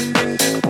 Thank you.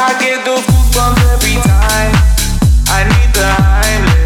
I get those goosebumps every time. I need the Heimlich.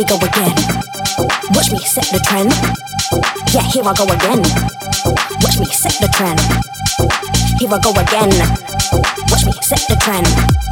we go again. Watch me set the trend. Yeah, here I go again. Watch me set the trend. Here I go again. Watch me set the trend.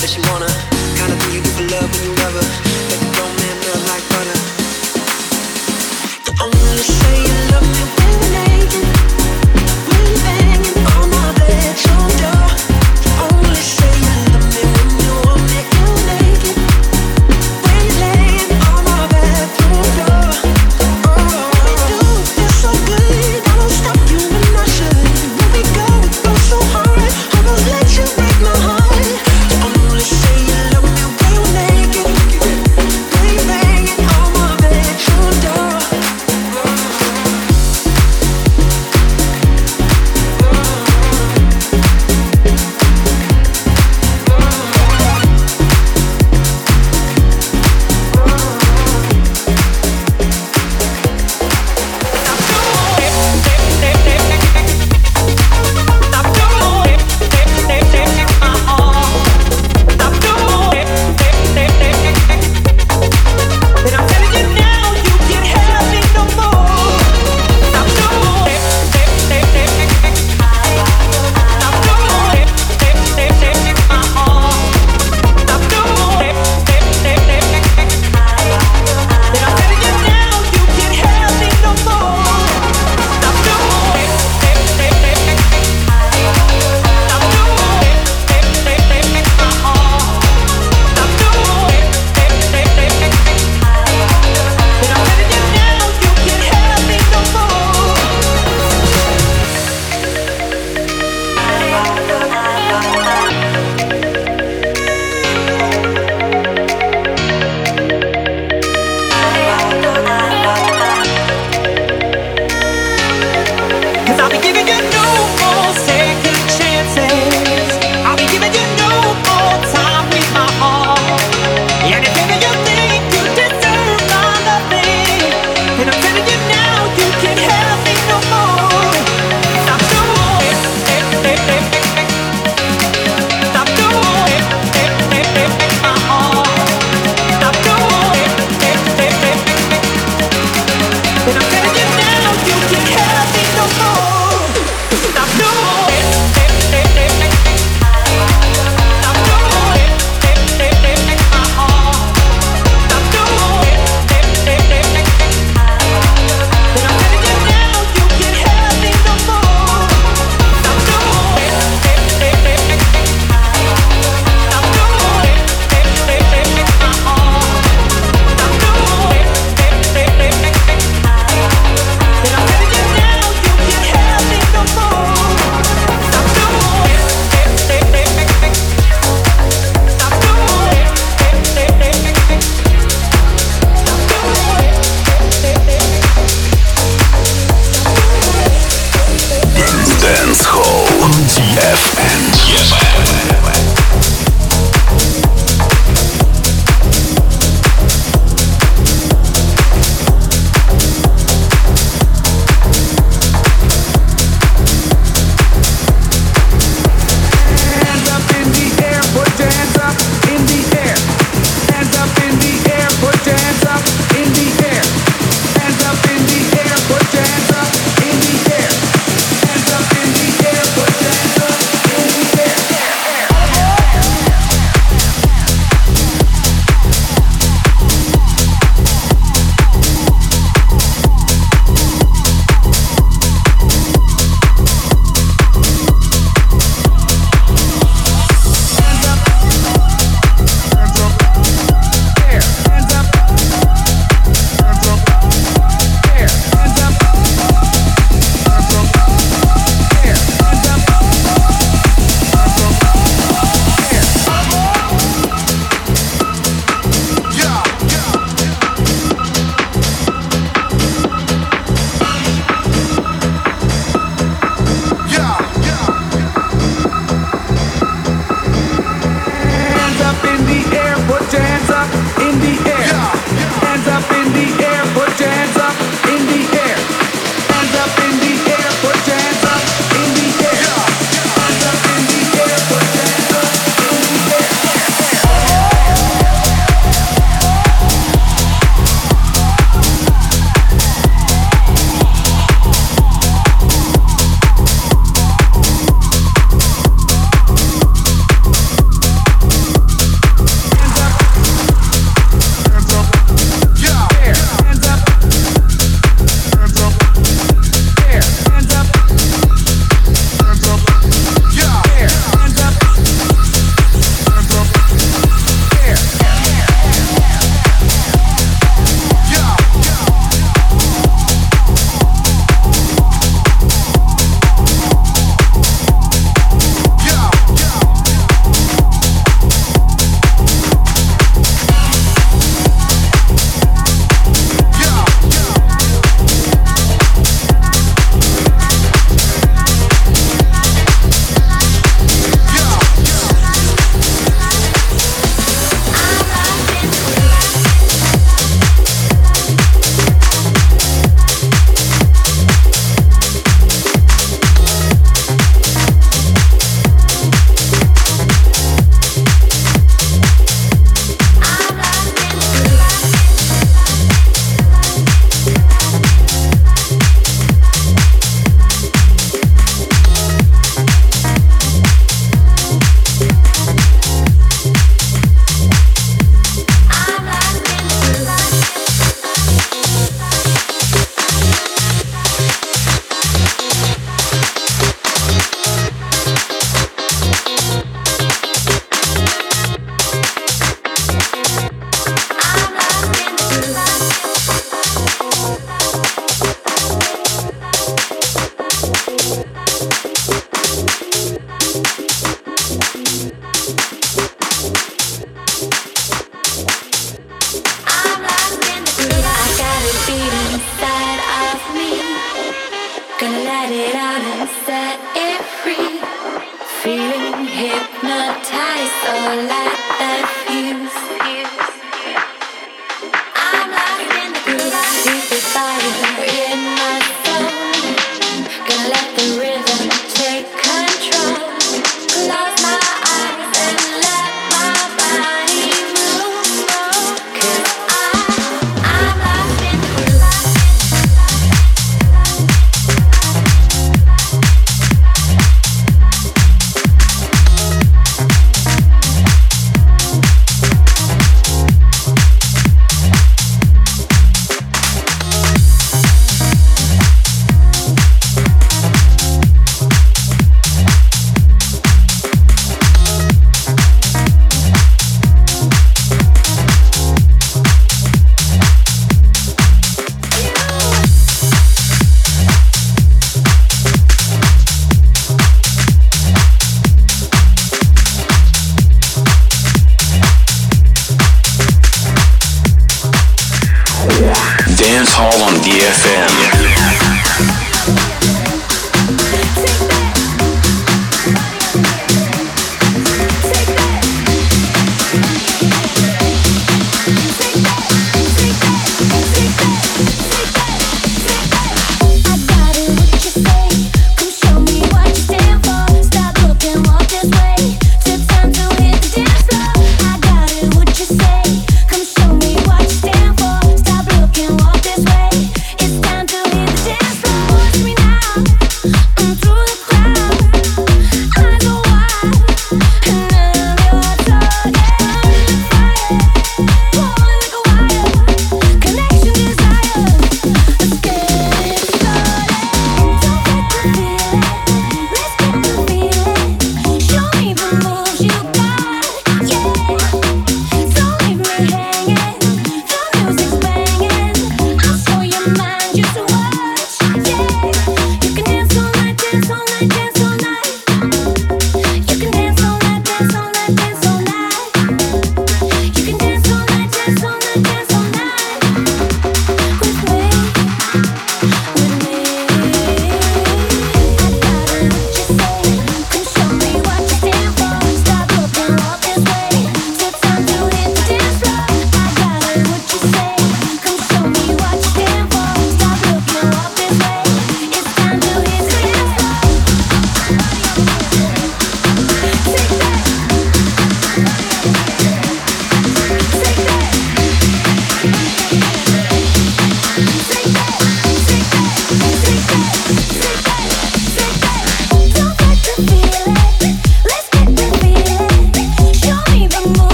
that she wanna. Kinda thing you do for love when you never.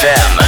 DFM.